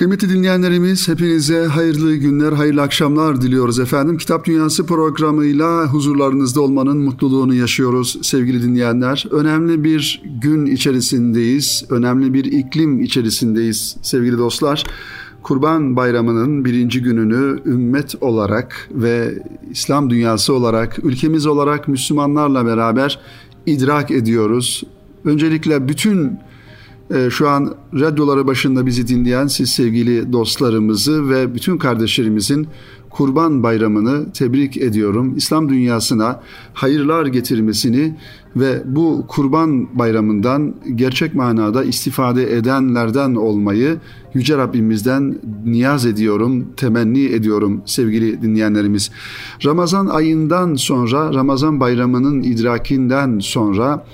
Kıymetli dinleyenlerimiz hepinize hayırlı günler, hayırlı akşamlar diliyoruz efendim. Kitap Dünyası programıyla huzurlarınızda olmanın mutluluğunu yaşıyoruz sevgili dinleyenler. Önemli bir gün içerisindeyiz, önemli bir iklim içerisindeyiz sevgili dostlar. Kurban Bayramı'nın birinci gününü ümmet olarak ve İslam dünyası olarak, ülkemiz olarak Müslümanlarla beraber idrak ediyoruz. Öncelikle bütün şu an radyoları başında bizi dinleyen siz sevgili dostlarımızı ve bütün kardeşlerimizin Kurban Bayramı'nı tebrik ediyorum. İslam dünyasına hayırlar getirmesini ve bu Kurban Bayramı'ndan gerçek manada istifade edenlerden olmayı Yüce Rabbimizden niyaz ediyorum, temenni ediyorum sevgili dinleyenlerimiz. Ramazan ayından sonra, Ramazan Bayramı'nın idrakinden sonra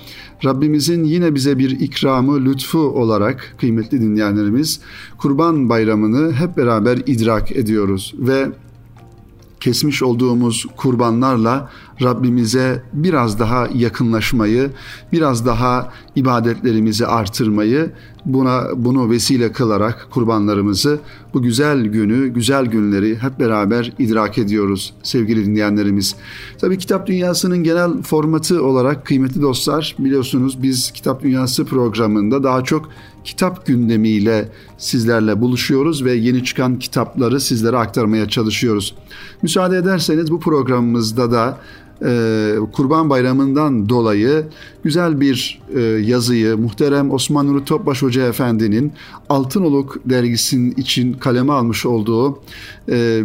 Rabbimizin yine bize bir ikramı, lütfu olarak kıymetli dinleyenlerimiz Kurban Bayramı'nı hep beraber idrak ediyoruz ve kesmiş olduğumuz kurbanlarla Rabbimize biraz daha yakınlaşmayı, biraz daha ibadetlerimizi artırmayı, buna bunu vesile kılarak kurbanlarımızı bu güzel günü, güzel günleri hep beraber idrak ediyoruz sevgili dinleyenlerimiz. Tabii Kitap Dünyası'nın genel formatı olarak kıymetli dostlar biliyorsunuz biz Kitap Dünyası programında daha çok kitap gündemiyle sizlerle buluşuyoruz ve yeni çıkan kitapları sizlere aktarmaya çalışıyoruz. Müsaade ederseniz bu programımızda da e, Kurban Bayramı'ndan dolayı güzel bir e, yazıyı muhterem Osman Nuri Topbaş Hoca Efendi'nin Altınoluk dergisinin için kaleme almış olduğu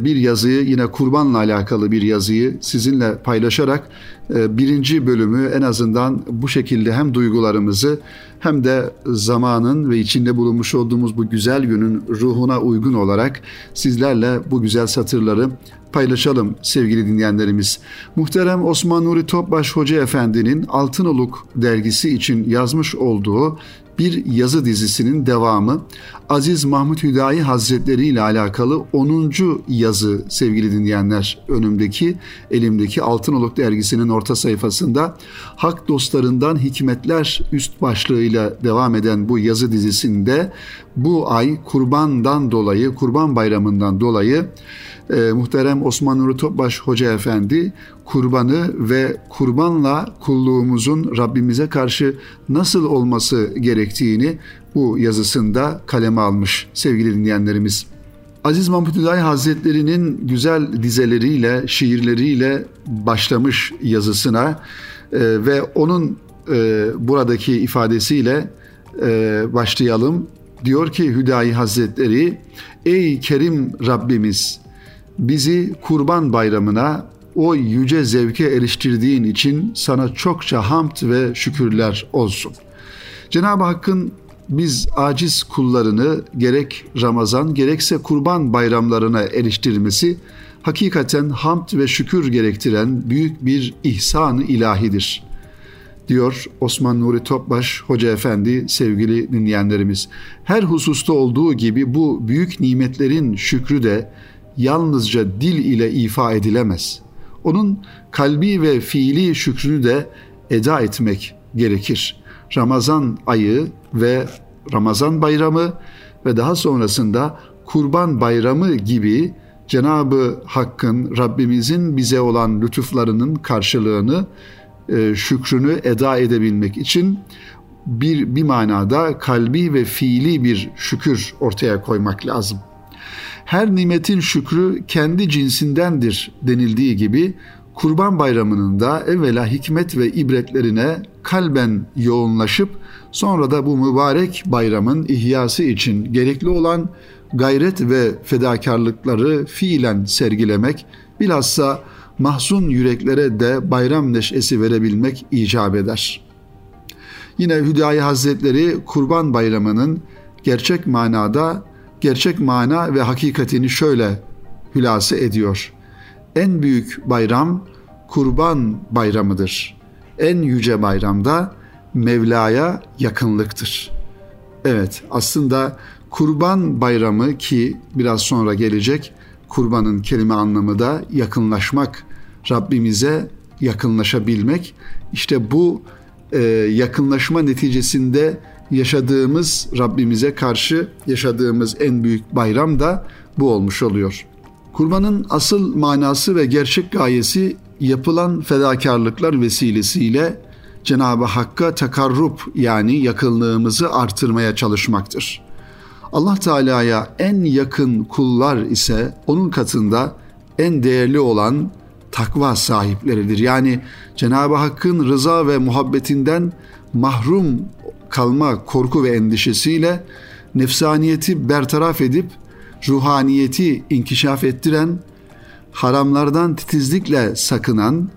bir yazıyı yine kurbanla alakalı bir yazıyı sizinle paylaşarak e, birinci bölümü en azından bu şekilde hem duygularımızı hem de zamanın ve içinde bulunmuş olduğumuz bu güzel günün ruhuna uygun olarak sizlerle bu güzel satırları paylaşalım sevgili dinleyenlerimiz. Muhterem Osman Nuri Topbaş Hoca Efendi'nin Altınoluk dergisi için yazmış olduğu bir yazı dizisinin devamı Aziz Mahmut Hüdayi Hazretleri ile alakalı 10. yazı sevgili dinleyenler önümdeki elimdeki Altınoluk dergisinin orta sayfasında Hak dostlarından hikmetler üst başlığıyla devam eden bu yazı dizisinde bu ay kurbandan dolayı kurban bayramından dolayı e, muhterem Osman Nuri Topbaş Hoca Efendi kurbanı ve kurbanla kulluğumuzun Rabbimize karşı nasıl olması gerektiğini bu yazısında kaleme almış sevgili dinleyenlerimiz. Aziz Mahmut Hüdayi Hazretleri'nin güzel dizeleriyle, şiirleriyle başlamış yazısına e, ve onun e, buradaki ifadesiyle e, başlayalım. Diyor ki Hüdayi Hazretleri, Ey Kerim Rabbimiz bizi kurban bayramına o yüce zevke eriştirdiğin için sana çokça hamd ve şükürler olsun. Cenab-ı Hakk'ın biz aciz kullarını gerek Ramazan gerekse kurban bayramlarına eriştirmesi hakikaten hamd ve şükür gerektiren büyük bir ihsan-ı ilahidir. Diyor Osman Nuri Topbaş Hoca Efendi sevgili dinleyenlerimiz. Her hususta olduğu gibi bu büyük nimetlerin şükrü de yalnızca dil ile ifa edilemez. Onun kalbi ve fiili şükrünü de eda etmek gerekir. Ramazan ayı ve Ramazan bayramı ve daha sonrasında Kurban bayramı gibi Cenabı Hakk'ın Rabbimizin bize olan lütuflarının karşılığını e, şükrünü eda edebilmek için bir bir manada kalbi ve fiili bir şükür ortaya koymak lazım her nimetin şükrü kendi cinsindendir denildiği gibi Kurban Bayramı'nın da evvela hikmet ve ibretlerine kalben yoğunlaşıp sonra da bu mübarek bayramın ihyası için gerekli olan gayret ve fedakarlıkları fiilen sergilemek, bilhassa mahzun yüreklere de bayram neşesi verebilmek icap eder. Yine Hüdayi Hazretleri Kurban Bayramı'nın gerçek manada gerçek mana ve hakikatini şöyle hülasa ediyor. En büyük bayram kurban bayramıdır. En yüce bayramda Mevla'ya yakınlıktır. Evet aslında kurban bayramı ki biraz sonra gelecek kurbanın kelime anlamı da yakınlaşmak, Rabbimize yakınlaşabilmek. İşte bu e, yakınlaşma neticesinde yaşadığımız Rabbimize karşı yaşadığımız en büyük bayram da bu olmuş oluyor. Kurbanın asıl manası ve gerçek gayesi yapılan fedakarlıklar vesilesiyle Cenab-ı Hakk'a takarrup yani yakınlığımızı artırmaya çalışmaktır. Allah Teala'ya en yakın kullar ise onun katında en değerli olan takva sahipleridir. Yani Cenab-ı Hakk'ın rıza ve muhabbetinden mahrum kalma korku ve endişesiyle nefsaniyeti bertaraf edip ruhaniyeti inkişaf ettiren, haramlardan titizlikle sakınan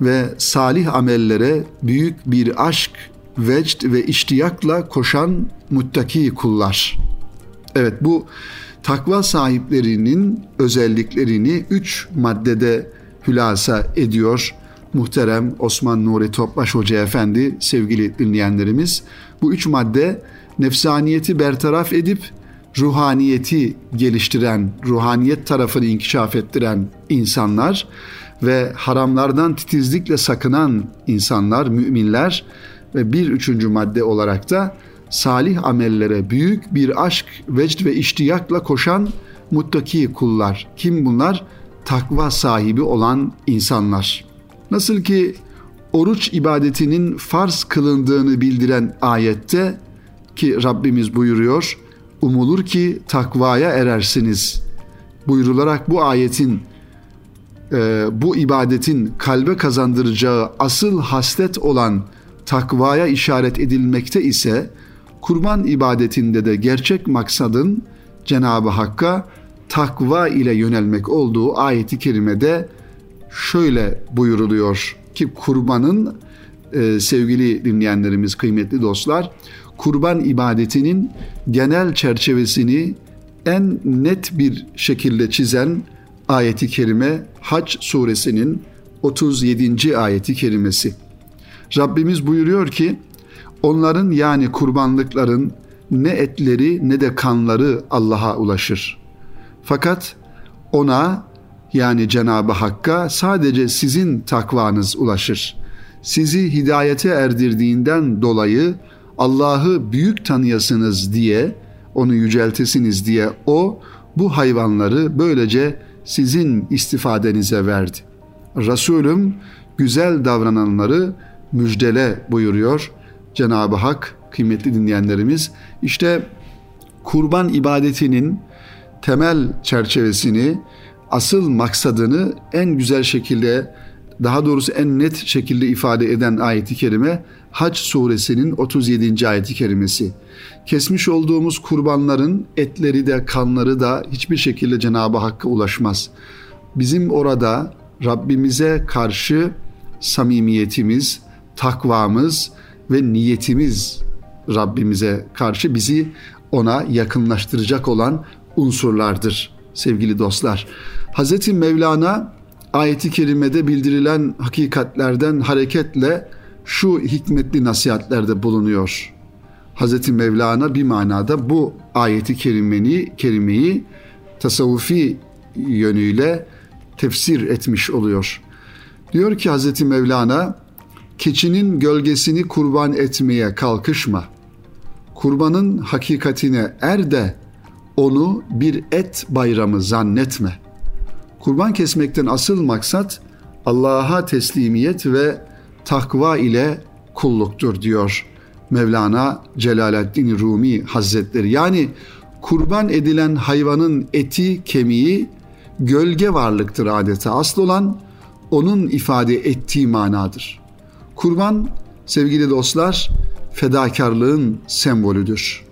ve salih amellere büyük bir aşk, vecd ve iştiyakla koşan muttaki kullar. Evet bu takva sahiplerinin özelliklerini üç maddede hülasa ediyor muhterem Osman Nuri Topbaş Hoca Efendi sevgili dinleyenlerimiz. Bu üç madde nefsaniyeti bertaraf edip ruhaniyeti geliştiren, ruhaniyet tarafını inkişaf ettiren insanlar ve haramlardan titizlikle sakınan insanlar, müminler ve bir üçüncü madde olarak da salih amellere büyük bir aşk, vecd ve iştiyakla koşan muttaki kullar. Kim bunlar? Takva sahibi olan insanlar. Nasıl ki oruç ibadetinin farz kılındığını bildiren ayette ki Rabbimiz buyuruyor, umulur ki takvaya erersiniz. Buyrularak bu ayetin e, bu ibadetin kalbe kazandıracağı asıl haslet olan takvaya işaret edilmekte ise kurban ibadetinde de gerçek maksadın Cenab-ı Hakk'a takva ile yönelmek olduğu ayeti kerimede şöyle buyuruluyor ki kurbanın e, sevgili dinleyenlerimiz, kıymetli dostlar, kurban ibadetinin genel çerçevesini en net bir şekilde çizen ayeti kerime Hac suresinin 37. ayeti kerimesi. Rabbimiz buyuruyor ki onların yani kurbanlıkların ne etleri ne de kanları Allah'a ulaşır. Fakat ona yani Cenab-ı Hakk'a sadece sizin takvanız ulaşır. Sizi hidayete erdirdiğinden dolayı Allah'ı büyük tanıyasınız diye, onu yüceltesiniz diye o bu hayvanları böylece sizin istifadenize verdi. Resulüm güzel davrananları müjdele buyuruyor Cenab-ı Hak kıymetli dinleyenlerimiz. İşte kurban ibadetinin temel çerçevesini, asıl maksadını en güzel şekilde daha doğrusu en net şekilde ifade eden ayeti kerime Hac suresinin 37. ayeti kerimesi. Kesmiş olduğumuz kurbanların etleri de kanları da hiçbir şekilde Cenab-ı Hakk'a ulaşmaz. Bizim orada Rabbimize karşı samimiyetimiz, takvamız ve niyetimiz Rabbimize karşı bizi ona yakınlaştıracak olan unsurlardır sevgili dostlar. Hz. Mevlana ayeti kerimede bildirilen hakikatlerden hareketle şu hikmetli nasihatlerde bulunuyor. Hz. Mevlana bir manada bu ayeti kerimeni, kerimeyi tasavvufi yönüyle tefsir etmiş oluyor. Diyor ki Hz. Mevlana, keçinin gölgesini kurban etmeye kalkışma. Kurbanın hakikatine er de onu bir et bayramı zannetme. Kurban kesmekten asıl maksat Allah'a teslimiyet ve takva ile kulluktur diyor Mevlana Celaleddin Rumi Hazretleri. Yani kurban edilen hayvanın eti, kemiği gölge varlıktır adeta. Asıl olan onun ifade ettiği manadır. Kurban sevgili dostlar fedakarlığın sembolüdür.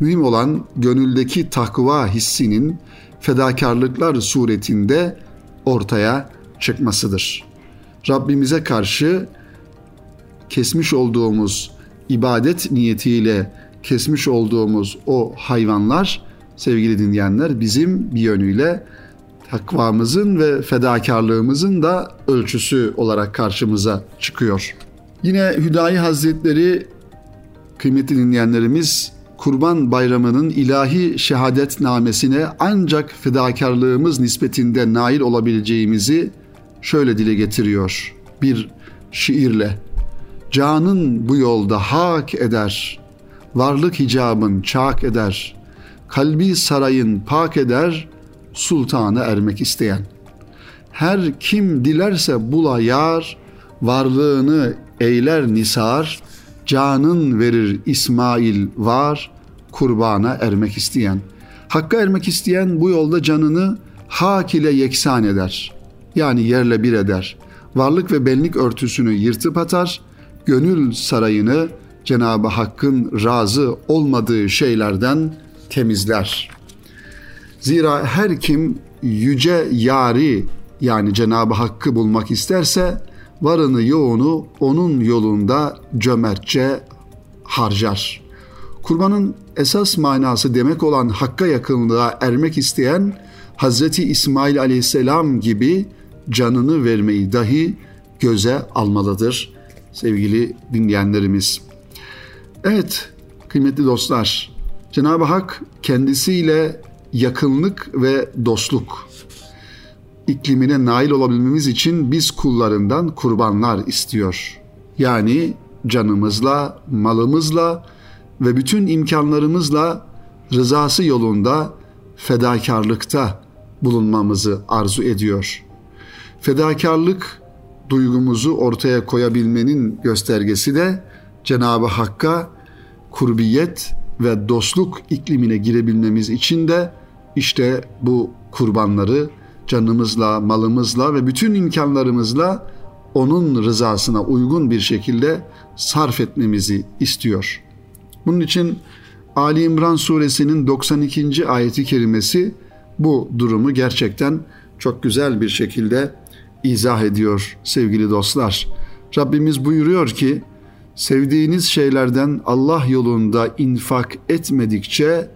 Mühim olan gönüldeki takva hissinin fedakarlıklar suretinde ortaya çıkmasıdır. Rabbimize karşı kesmiş olduğumuz ibadet niyetiyle kesmiş olduğumuz o hayvanlar sevgili dinleyenler bizim bir yönüyle takvamızın ve fedakarlığımızın da ölçüsü olarak karşımıza çıkıyor. Yine Hüdayi Hazretleri kıymetli dinleyenlerimiz Kurban Bayramı'nın ilahi şehadet namesine ancak fedakarlığımız nispetinde nail olabileceğimizi şöyle dile getiriyor bir şiirle. Canın bu yolda hak eder, varlık hicabın çak eder, kalbi sarayın pak eder, sultana ermek isteyen. Her kim dilerse bula yar, varlığını eyler nisar, canın verir İsmail var, kurbana ermek isteyen. Hakka ermek isteyen bu yolda canını hak ile yeksan eder. Yani yerle bir eder. Varlık ve benlik örtüsünü yırtıp atar, gönül sarayını Cenab-ı Hakk'ın razı olmadığı şeylerden temizler. Zira her kim yüce yari yani Cenab-ı Hakk'ı bulmak isterse varını yoğunu onun yolunda cömertçe harcar. Kurbanın esas manası demek olan Hakk'a yakınlığa ermek isteyen Hazreti İsmail aleyhisselam gibi canını vermeyi dahi göze almalıdır sevgili dinleyenlerimiz. Evet kıymetli dostlar Cenab-ı Hak kendisiyle yakınlık ve dostluk iklimine nail olabilmemiz için biz kullarından kurbanlar istiyor. Yani canımızla, malımızla ve bütün imkanlarımızla rızası yolunda fedakarlıkta bulunmamızı arzu ediyor. Fedakarlık duygumuzu ortaya koyabilmenin göstergesi de Cenab-ı Hakk'a kurbiyet ve dostluk iklimine girebilmemiz için de işte bu kurbanları canımızla, malımızla ve bütün imkanlarımızla onun rızasına uygun bir şekilde sarf etmemizi istiyor. Bunun için Ali İmran suresinin 92. ayeti kerimesi bu durumu gerçekten çok güzel bir şekilde izah ediyor sevgili dostlar. Rabbimiz buyuruyor ki sevdiğiniz şeylerden Allah yolunda infak etmedikçe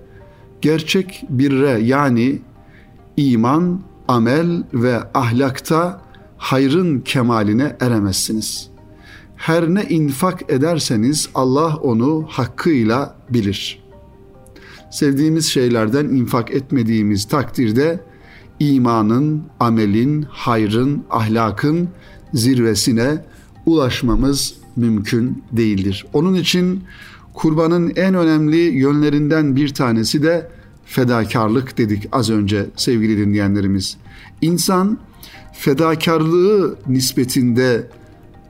gerçek birre yani iman, amel ve ahlakta hayrın kemaline eremezsiniz. Her ne infak ederseniz Allah onu hakkıyla bilir. Sevdiğimiz şeylerden infak etmediğimiz takdirde imanın, amelin, hayrın, ahlakın zirvesine ulaşmamız mümkün değildir. Onun için kurbanın en önemli yönlerinden bir tanesi de fedakarlık dedik az önce sevgili dinleyenlerimiz. İnsan fedakarlığı nispetinde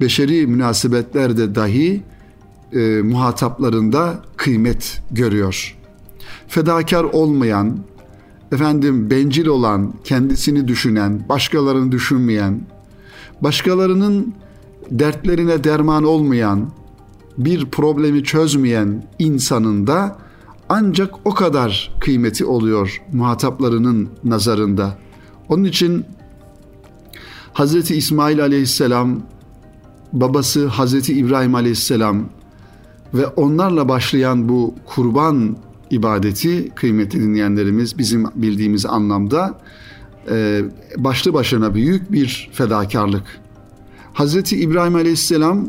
beşeri münasebetlerde dahi e, muhataplarında kıymet görüyor. Fedakar olmayan, efendim bencil olan, kendisini düşünen, başkalarını düşünmeyen, başkalarının dertlerine derman olmayan, bir problemi çözmeyen insanın da ancak o kadar kıymeti oluyor muhataplarının nazarında. Onun için Hz. İsmail aleyhisselam, babası Hz. İbrahim aleyhisselam ve onlarla başlayan bu kurban ibadeti kıymetli dinleyenlerimiz bizim bildiğimiz anlamda e, başlı başına büyük bir fedakarlık. Hz. İbrahim aleyhisselam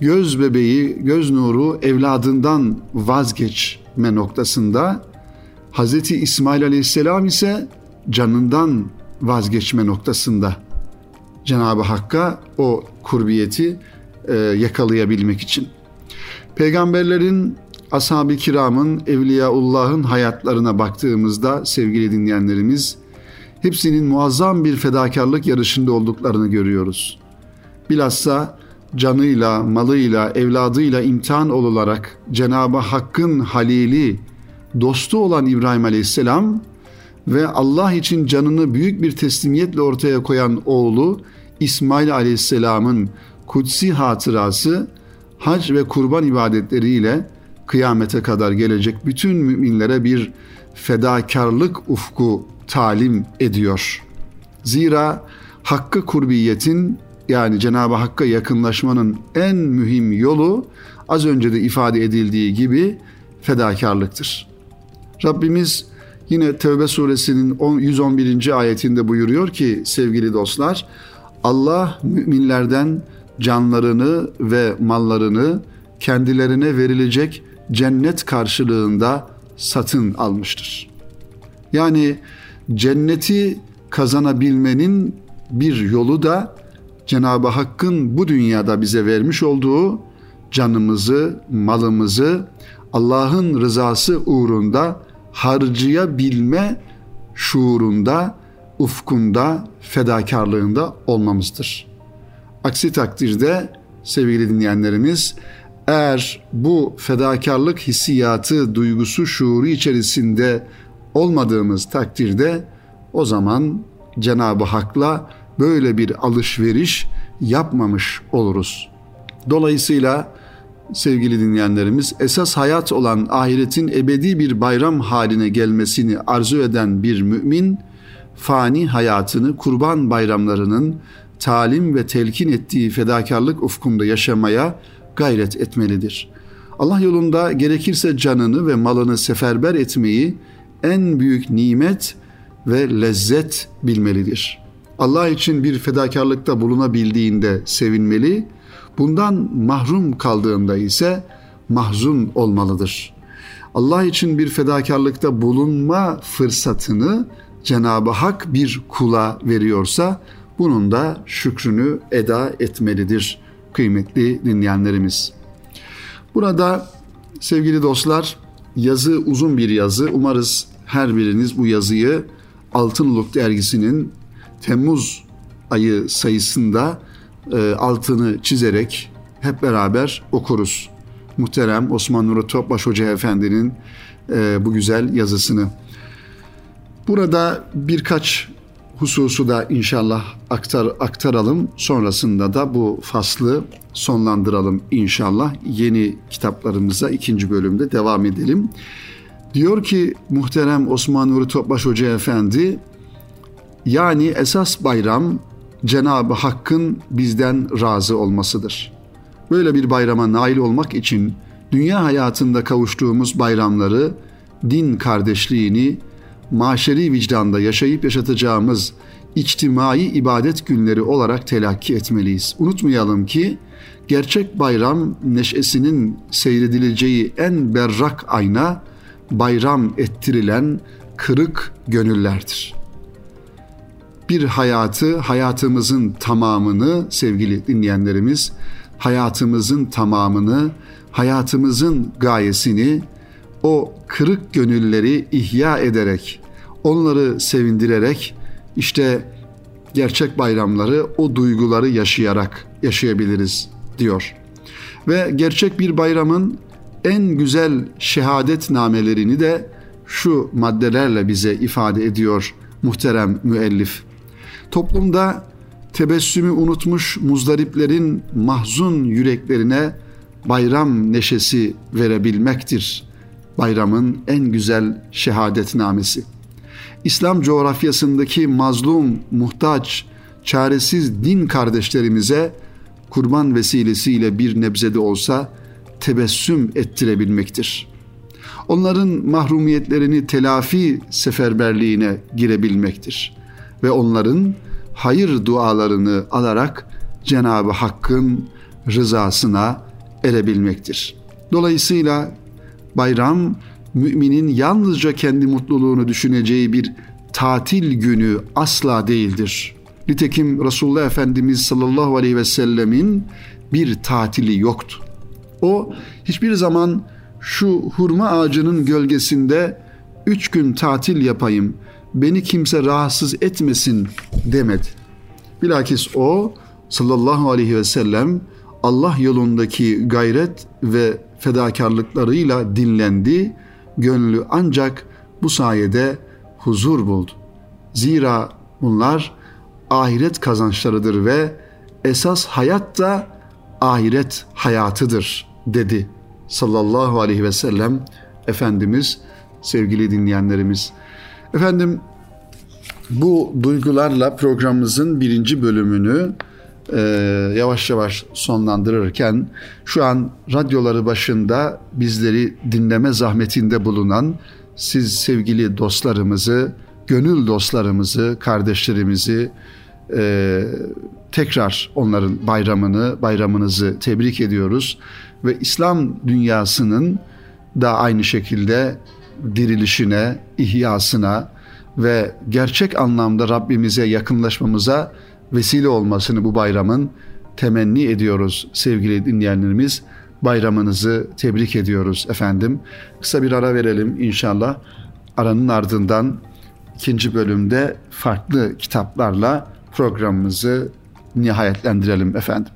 göz bebeği, göz nuru evladından vazgeçme noktasında Hz. İsmail aleyhisselam ise canından vazgeçme noktasında Cenab-ı Hakk'a o kurbiyeti e, yakalayabilmek için. Peygamberlerin, ashab-ı kiramın, evliyaullahın hayatlarına baktığımızda sevgili dinleyenlerimiz, hepsinin muazzam bir fedakarlık yarışında olduklarını görüyoruz. Bilhassa canıyla, malıyla, evladıyla imtihan olarak Cenab-ı Hakk'ın halili, dostu olan İbrahim Aleyhisselam ve Allah için canını büyük bir teslimiyetle ortaya koyan oğlu İsmail Aleyhisselam'ın kutsi hatırası hac ve kurban ibadetleriyle kıyamete kadar gelecek bütün müminlere bir fedakarlık ufku talim ediyor. Zira hakkı kurbiyetin yani Cenab-ı Hakk'a yakınlaşmanın en mühim yolu az önce de ifade edildiği gibi fedakarlıktır. Rabbimiz yine Tevbe suresinin 111. ayetinde buyuruyor ki sevgili dostlar Allah müminlerden canlarını ve mallarını kendilerine verilecek cennet karşılığında satın almıştır. Yani cenneti kazanabilmenin bir yolu da Cenab-ı Hakk'ın bu dünyada bize vermiş olduğu canımızı, malımızı Allah'ın rızası uğrunda harcayabilme şuurunda, ufkunda, fedakarlığında olmamızdır. Aksi takdirde sevgili dinleyenlerimiz eğer bu fedakarlık hissiyatı, duygusu, şuuru içerisinde olmadığımız takdirde o zaman Cenab-ı Hak'la böyle bir alışveriş yapmamış oluruz. Dolayısıyla sevgili dinleyenlerimiz esas hayat olan ahiretin ebedi bir bayram haline gelmesini arzu eden bir mümin fani hayatını kurban bayramlarının talim ve telkin ettiği fedakarlık ufkunda yaşamaya gayret etmelidir. Allah yolunda gerekirse canını ve malını seferber etmeyi en büyük nimet ve lezzet bilmelidir. Allah için bir fedakarlıkta bulunabildiğinde sevinmeli, bundan mahrum kaldığında ise mahzun olmalıdır. Allah için bir fedakarlıkta bulunma fırsatını Cenab-ı Hak bir kula veriyorsa bunun da şükrünü eda etmelidir kıymetli dinleyenlerimiz. Burada sevgili dostlar yazı uzun bir yazı. Umarız her biriniz bu yazıyı Altınoluk dergisinin Temmuz ayı sayısında e, altını çizerek hep beraber okuruz. Muhterem Osman Nuri Topbaş Hoca Efendi'nin e, bu güzel yazısını. Burada birkaç hususu da inşallah aktar, aktaralım. Sonrasında da bu faslı sonlandıralım inşallah. Yeni kitaplarımıza ikinci bölümde devam edelim. Diyor ki muhterem Osman Nuri Topbaş Hoca Efendi, yani esas bayram Cenab-ı Hakk'ın bizden razı olmasıdır. Böyle bir bayrama nail olmak için dünya hayatında kavuştuğumuz bayramları, din kardeşliğini, maşeri vicdanda yaşayıp yaşatacağımız içtimai ibadet günleri olarak telakki etmeliyiz. Unutmayalım ki gerçek bayram neşesinin seyredileceği en berrak ayna bayram ettirilen kırık gönüllerdir. Bir hayatı, hayatımızın tamamını sevgili dinleyenlerimiz, hayatımızın tamamını, hayatımızın gayesini o kırık gönülleri ihya ederek, onları sevindirerek işte gerçek bayramları o duyguları yaşayarak yaşayabiliriz diyor. Ve gerçek bir bayramın en güzel şehadet namelerini de şu maddelerle bize ifade ediyor muhterem müellif. Toplumda tebessümü unutmuş muzdariplerin mahzun yüreklerine bayram neşesi verebilmektir bayramın en güzel şehadetnamesi. İslam coğrafyasındaki mazlum, muhtaç, çaresiz din kardeşlerimize kurban vesilesiyle bir nebzede olsa tebessüm ettirebilmektir. Onların mahrumiyetlerini telafi seferberliğine girebilmektir ve onların hayır dualarını alarak Cenab-ı Hakk'ın rızasına erebilmektir. Dolayısıyla bayram müminin yalnızca kendi mutluluğunu düşüneceği bir tatil günü asla değildir. Nitekim Resulullah Efendimiz sallallahu aleyhi ve sellemin bir tatili yoktu. O hiçbir zaman şu hurma ağacının gölgesinde üç gün tatil yapayım, beni kimse rahatsız etmesin demedi. Bilakis o sallallahu aleyhi ve sellem Allah yolundaki gayret ve fedakarlıklarıyla dinlendi, gönlü ancak bu sayede huzur buldu. Zira bunlar ahiret kazançlarıdır ve esas hayat da ahiret hayatıdır dedi sallallahu aleyhi ve sellem Efendimiz sevgili dinleyenlerimiz. Efendim bu duygularla programımızın birinci bölümünü e, yavaş yavaş sonlandırırken şu an radyoları başında bizleri dinleme zahmetinde bulunan siz sevgili dostlarımızı, gönül dostlarımızı, kardeşlerimizi e, tekrar onların bayramını, bayramınızı tebrik ediyoruz. Ve İslam dünyasının da aynı şekilde dirilişine, ihyasına ve gerçek anlamda Rabbimize yakınlaşmamıza vesile olmasını bu bayramın temenni ediyoruz sevgili dinleyenlerimiz. bayramınızı tebrik ediyoruz efendim. Kısa bir ara verelim inşallah. Aranın ardından ikinci bölümde farklı kitaplarla programımızı nihayetlendirelim efendim.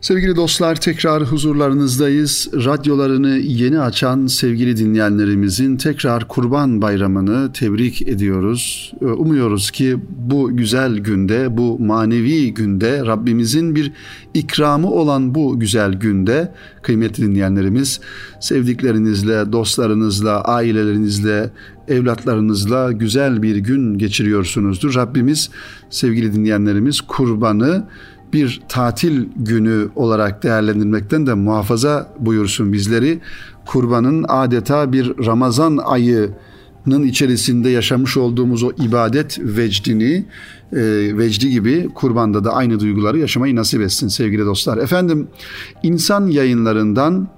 Sevgili dostlar tekrar huzurlarınızdayız. Radyolarını yeni açan sevgili dinleyenlerimizin tekrar Kurban Bayramı'nı tebrik ediyoruz. Ee, umuyoruz ki bu güzel günde, bu manevi günde Rabbimizin bir ikramı olan bu güzel günde kıymetli dinleyenlerimiz sevdiklerinizle, dostlarınızla, ailelerinizle, evlatlarınızla güzel bir gün geçiriyorsunuzdur. Rabbimiz sevgili dinleyenlerimiz kurbanı bir tatil günü olarak değerlendirmekten de muhafaza buyursun bizleri. Kurbanın adeta bir Ramazan ayının içerisinde yaşamış olduğumuz o ibadet vecdini, e, vecdi gibi kurbanda da aynı duyguları yaşamayı nasip etsin sevgili dostlar. Efendim insan yayınlarından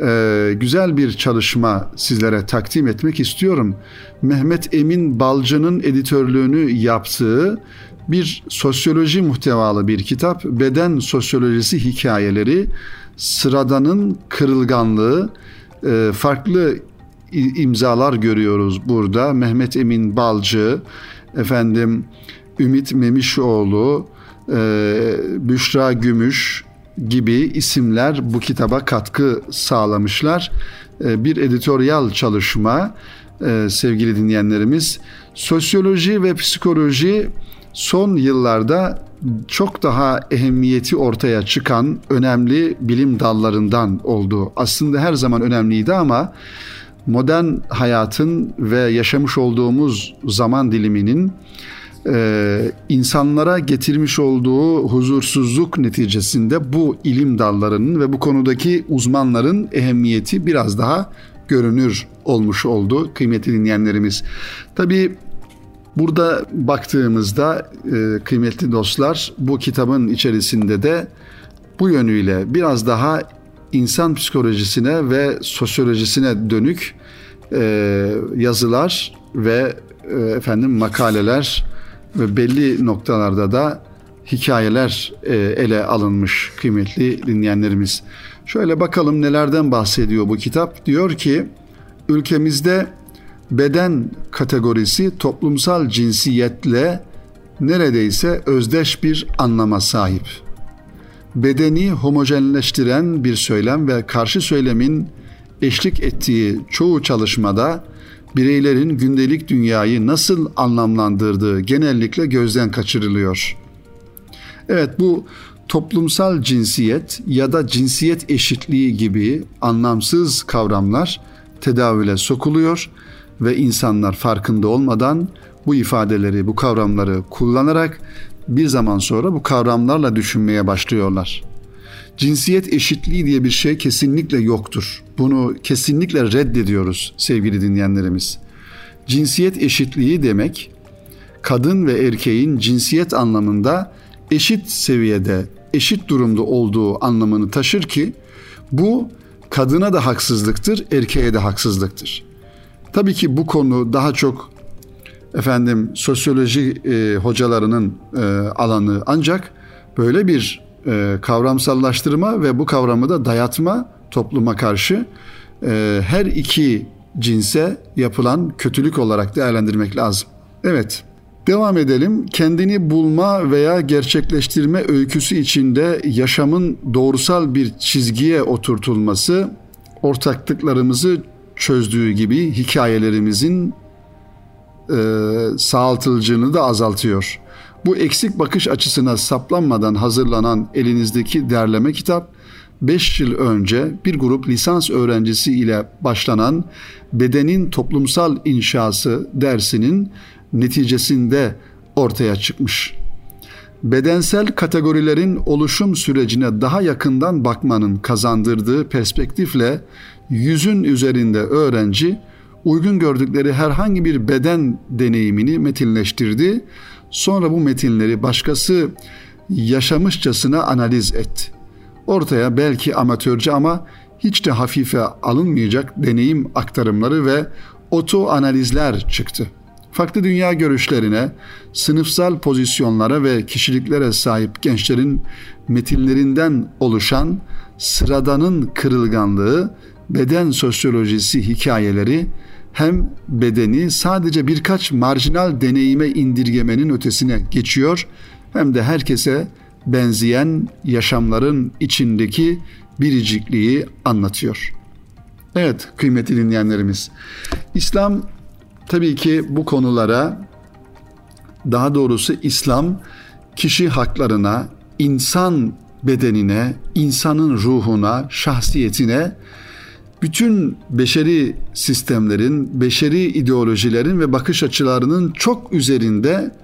e, güzel bir çalışma sizlere takdim etmek istiyorum. Mehmet Emin Balcı'nın editörlüğünü yaptığı bir sosyoloji muhtevalı bir kitap. Beden sosyolojisi hikayeleri, sıradanın kırılganlığı, e, farklı imzalar görüyoruz burada. Mehmet Emin Balcı, efendim Ümit Memişoğlu, e, Büşra Gümüş gibi isimler bu kitaba katkı sağlamışlar. E, bir editoryal çalışma sevgili dinleyenlerimiz. Sosyoloji ve psikoloji son yıllarda çok daha ehemmiyeti ortaya çıkan önemli bilim dallarından oldu. Aslında her zaman önemliydi ama modern hayatın ve yaşamış olduğumuz zaman diliminin e, insanlara getirmiş olduğu huzursuzluk neticesinde bu ilim dallarının ve bu konudaki uzmanların ehemmiyeti biraz daha görünür olmuş oldu kıymetli dinleyenlerimiz. Tabii Burada baktığımızda e, kıymetli dostlar bu kitabın içerisinde de bu yönüyle biraz daha insan psikolojisine ve sosyolojisine dönük e, yazılar ve e, efendim makaleler ve belli noktalarda da hikayeler ele alınmış kıymetli dinleyenlerimiz. Şöyle bakalım nelerden bahsediyor bu kitap. Diyor ki ülkemizde beden kategorisi toplumsal cinsiyetle neredeyse özdeş bir anlama sahip. Bedeni homojenleştiren bir söylem ve karşı söylemin eşlik ettiği çoğu çalışmada bireylerin gündelik dünyayı nasıl anlamlandırdığı genellikle gözden kaçırılıyor. Evet bu toplumsal cinsiyet ya da cinsiyet eşitliği gibi anlamsız kavramlar tedavüle sokuluyor insanlar farkında olmadan bu ifadeleri, bu kavramları kullanarak bir zaman sonra bu kavramlarla düşünmeye başlıyorlar. Cinsiyet eşitliği diye bir şey kesinlikle yoktur. Bunu kesinlikle reddediyoruz sevgili dinleyenlerimiz. Cinsiyet eşitliği demek kadın ve erkeğin cinsiyet anlamında eşit seviyede, eşit durumda olduğu anlamını taşır ki bu kadına da haksızlıktır, erkeğe de haksızlıktır. Tabii ki bu konu daha çok efendim sosyoloji e, hocalarının e, alanı ancak böyle bir e, kavramsallaştırma ve bu kavramı da dayatma topluma karşı e, her iki cinse yapılan kötülük olarak değerlendirmek lazım. Evet. Devam edelim. Kendini bulma veya gerçekleştirme öyküsü içinde yaşamın doğrusal bir çizgiye oturtulması ortaklıklarımızı çözdüğü gibi hikayelerimizin e, sağaltılcını da azaltıyor. Bu eksik bakış açısına saplanmadan hazırlanan elinizdeki derleme kitap 5 yıl önce bir grup lisans öğrencisi ile başlanan bedenin toplumsal inşası dersinin neticesinde ortaya çıkmış. Bedensel kategorilerin oluşum sürecine daha yakından bakmanın kazandırdığı perspektifle yüzün üzerinde öğrenci uygun gördükleri herhangi bir beden deneyimini metinleştirdi. Sonra bu metinleri başkası yaşamışçasına analiz etti. Ortaya belki amatörce ama hiç de hafife alınmayacak deneyim aktarımları ve oto analizler çıktı. Farklı dünya görüşlerine, sınıfsal pozisyonlara ve kişiliklere sahip gençlerin metinlerinden oluşan sıradanın kırılganlığı, beden sosyolojisi hikayeleri hem bedeni sadece birkaç marjinal deneyime indirgemenin ötesine geçiyor hem de herkese benzeyen yaşamların içindeki biricikliği anlatıyor. Evet kıymetli dinleyenlerimiz. İslam tabii ki bu konulara daha doğrusu İslam kişi haklarına, insan bedenine, insanın ruhuna, şahsiyetine bütün beşeri sistemlerin, beşeri ideolojilerin ve bakış açılarının çok üzerinde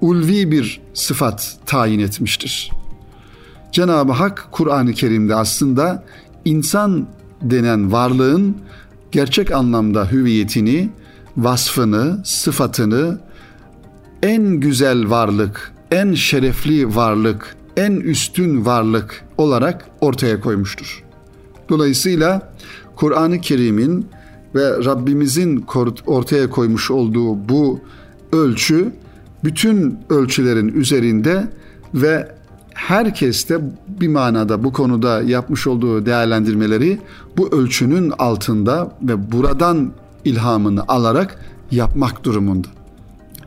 ulvi bir sıfat tayin etmiştir. Cenab-ı Hak Kur'an-ı Kerim'de aslında insan denen varlığın gerçek anlamda hüviyetini, vasfını, sıfatını en güzel varlık, en şerefli varlık, en üstün varlık olarak ortaya koymuştur. Dolayısıyla Kur'an-ı Kerim'in ve Rabbimizin ortaya koymuş olduğu bu ölçü bütün ölçülerin üzerinde ve herkes de bir manada bu konuda yapmış olduğu değerlendirmeleri bu ölçünün altında ve buradan ilhamını alarak yapmak durumunda.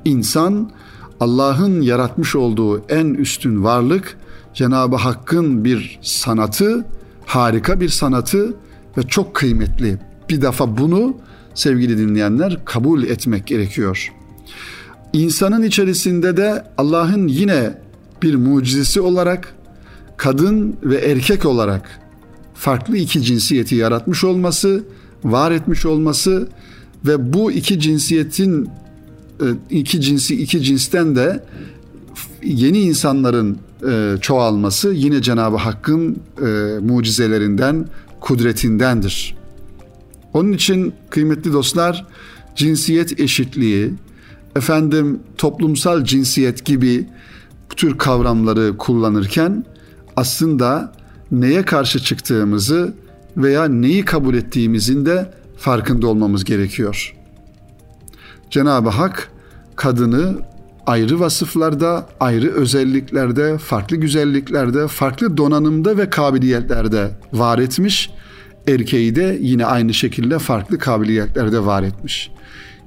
İnsan Allah'ın yaratmış olduğu en üstün varlık, Cenab-ı Hakk'ın bir sanatı, harika bir sanatı ve çok kıymetli. Bir defa bunu sevgili dinleyenler kabul etmek gerekiyor. İnsanın içerisinde de Allah'ın yine bir mucizesi olarak kadın ve erkek olarak farklı iki cinsiyeti yaratmış olması, var etmiş olması ve bu iki cinsiyetin e, iki cinsi iki cinsten de yeni insanların e, çoğalması yine Cenab-ı Hakk'ın e, mucizelerinden, kudretindendir. Onun için kıymetli dostlar cinsiyet eşitliği, efendim toplumsal cinsiyet gibi bu tür kavramları kullanırken aslında neye karşı çıktığımızı veya neyi kabul ettiğimizin de farkında olmamız gerekiyor. Cenab-ı Hak kadını ayrı vasıflarda, ayrı özelliklerde, farklı güzelliklerde, farklı donanımda ve kabiliyetlerde var etmiş. Erkeği de yine aynı şekilde farklı kabiliyetlerde var etmiş.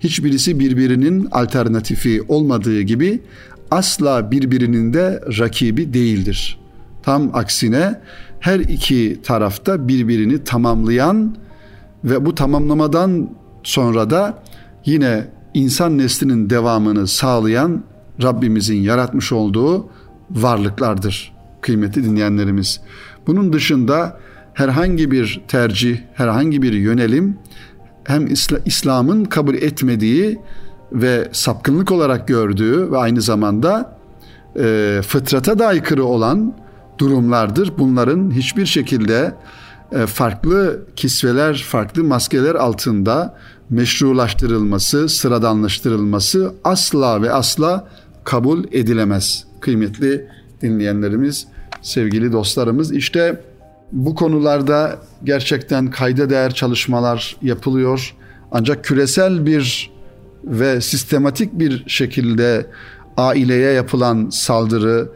Hiçbirisi birbirinin alternatifi olmadığı gibi asla birbirinin de rakibi değildir. Tam aksine her iki tarafta birbirini tamamlayan ve bu tamamlamadan sonra da yine insan neslinin devamını sağlayan Rabbimizin yaratmış olduğu varlıklardır kıymetli dinleyenlerimiz. Bunun dışında herhangi bir tercih, herhangi bir yönelim hem İslam'ın kabul etmediği ve sapkınlık olarak gördüğü ve aynı zamanda e, fıtrata da aykırı olan durumlardır. Bunların hiçbir şekilde farklı kisveler, farklı maskeler altında meşrulaştırılması, sıradanlaştırılması asla ve asla kabul edilemez. Kıymetli dinleyenlerimiz, sevgili dostlarımız işte bu konularda gerçekten kayda değer çalışmalar yapılıyor. Ancak küresel bir ve sistematik bir şekilde aileye yapılan saldırı,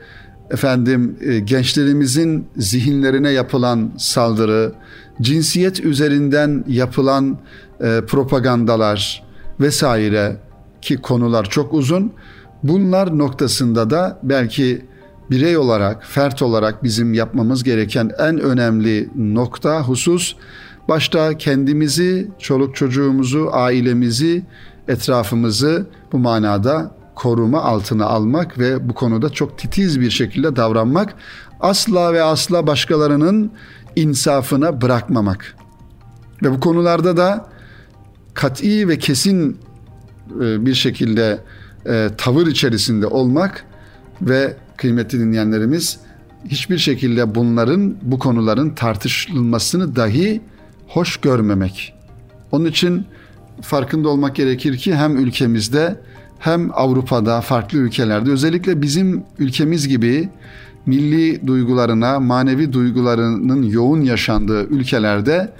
efendim e, gençlerimizin zihinlerine yapılan saldırı, cinsiyet üzerinden yapılan e, propagandalar vesaire ki konular çok uzun. Bunlar noktasında da belki birey olarak, fert olarak bizim yapmamız gereken en önemli nokta, husus başta kendimizi, çoluk çocuğumuzu, ailemizi, etrafımızı bu manada koruma altına almak ve bu konuda çok titiz bir şekilde davranmak, asla ve asla başkalarının insafına bırakmamak. Ve bu konularda da kat'i ve kesin e, bir şekilde e, tavır içerisinde olmak ve kıymetli dinleyenlerimiz hiçbir şekilde bunların bu konuların tartışılmasını dahi hoş görmemek. Onun için farkında olmak gerekir ki hem ülkemizde hem Avrupa'da farklı ülkelerde özellikle bizim ülkemiz gibi milli duygularına, manevi duygularının yoğun yaşandığı ülkelerde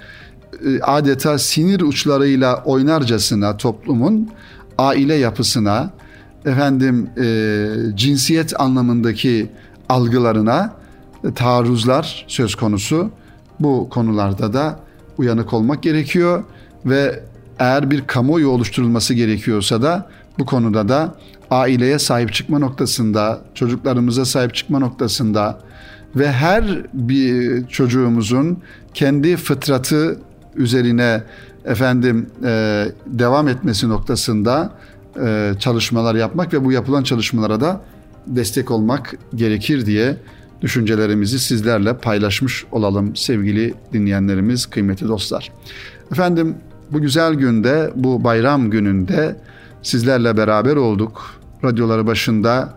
e, adeta sinir uçlarıyla oynarcasına toplumun aile yapısına, efendim e, cinsiyet anlamındaki algılarına e, taarruzlar söz konusu. Bu konularda da uyanık olmak gerekiyor ve eğer bir kamuoyu oluşturulması gerekiyorsa da bu konuda da aileye sahip çıkma noktasında, çocuklarımıza sahip çıkma noktasında ve her bir çocuğumuzun kendi fıtratı üzerine efendim e, devam etmesi noktasında e, çalışmalar yapmak ve bu yapılan çalışmalara da destek olmak gerekir diye düşüncelerimizi sizlerle paylaşmış olalım sevgili dinleyenlerimiz, kıymetli dostlar. Efendim bu güzel günde, bu bayram gününde sizlerle beraber olduk. Radyoları başında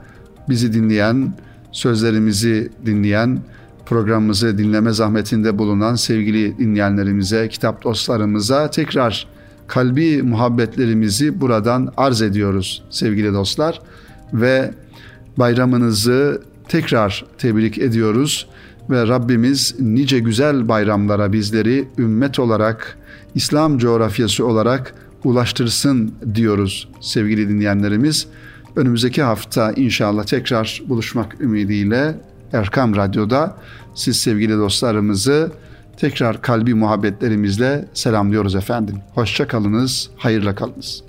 bizi dinleyen, sözlerimizi dinleyen, programımızı dinleme zahmetinde bulunan sevgili dinleyenlerimize, kitap dostlarımıza tekrar kalbi muhabbetlerimizi buradan arz ediyoruz sevgili dostlar ve bayramınızı tekrar tebrik ediyoruz ve Rabbimiz nice güzel bayramlara bizleri ümmet olarak, İslam coğrafyası olarak ulaştırsın diyoruz sevgili dinleyenlerimiz. Önümüzdeki hafta inşallah tekrar buluşmak ümidiyle Erkam Radyo'da siz sevgili dostlarımızı tekrar kalbi muhabbetlerimizle selamlıyoruz efendim. Hoşça kalınız, hayırla kalınız.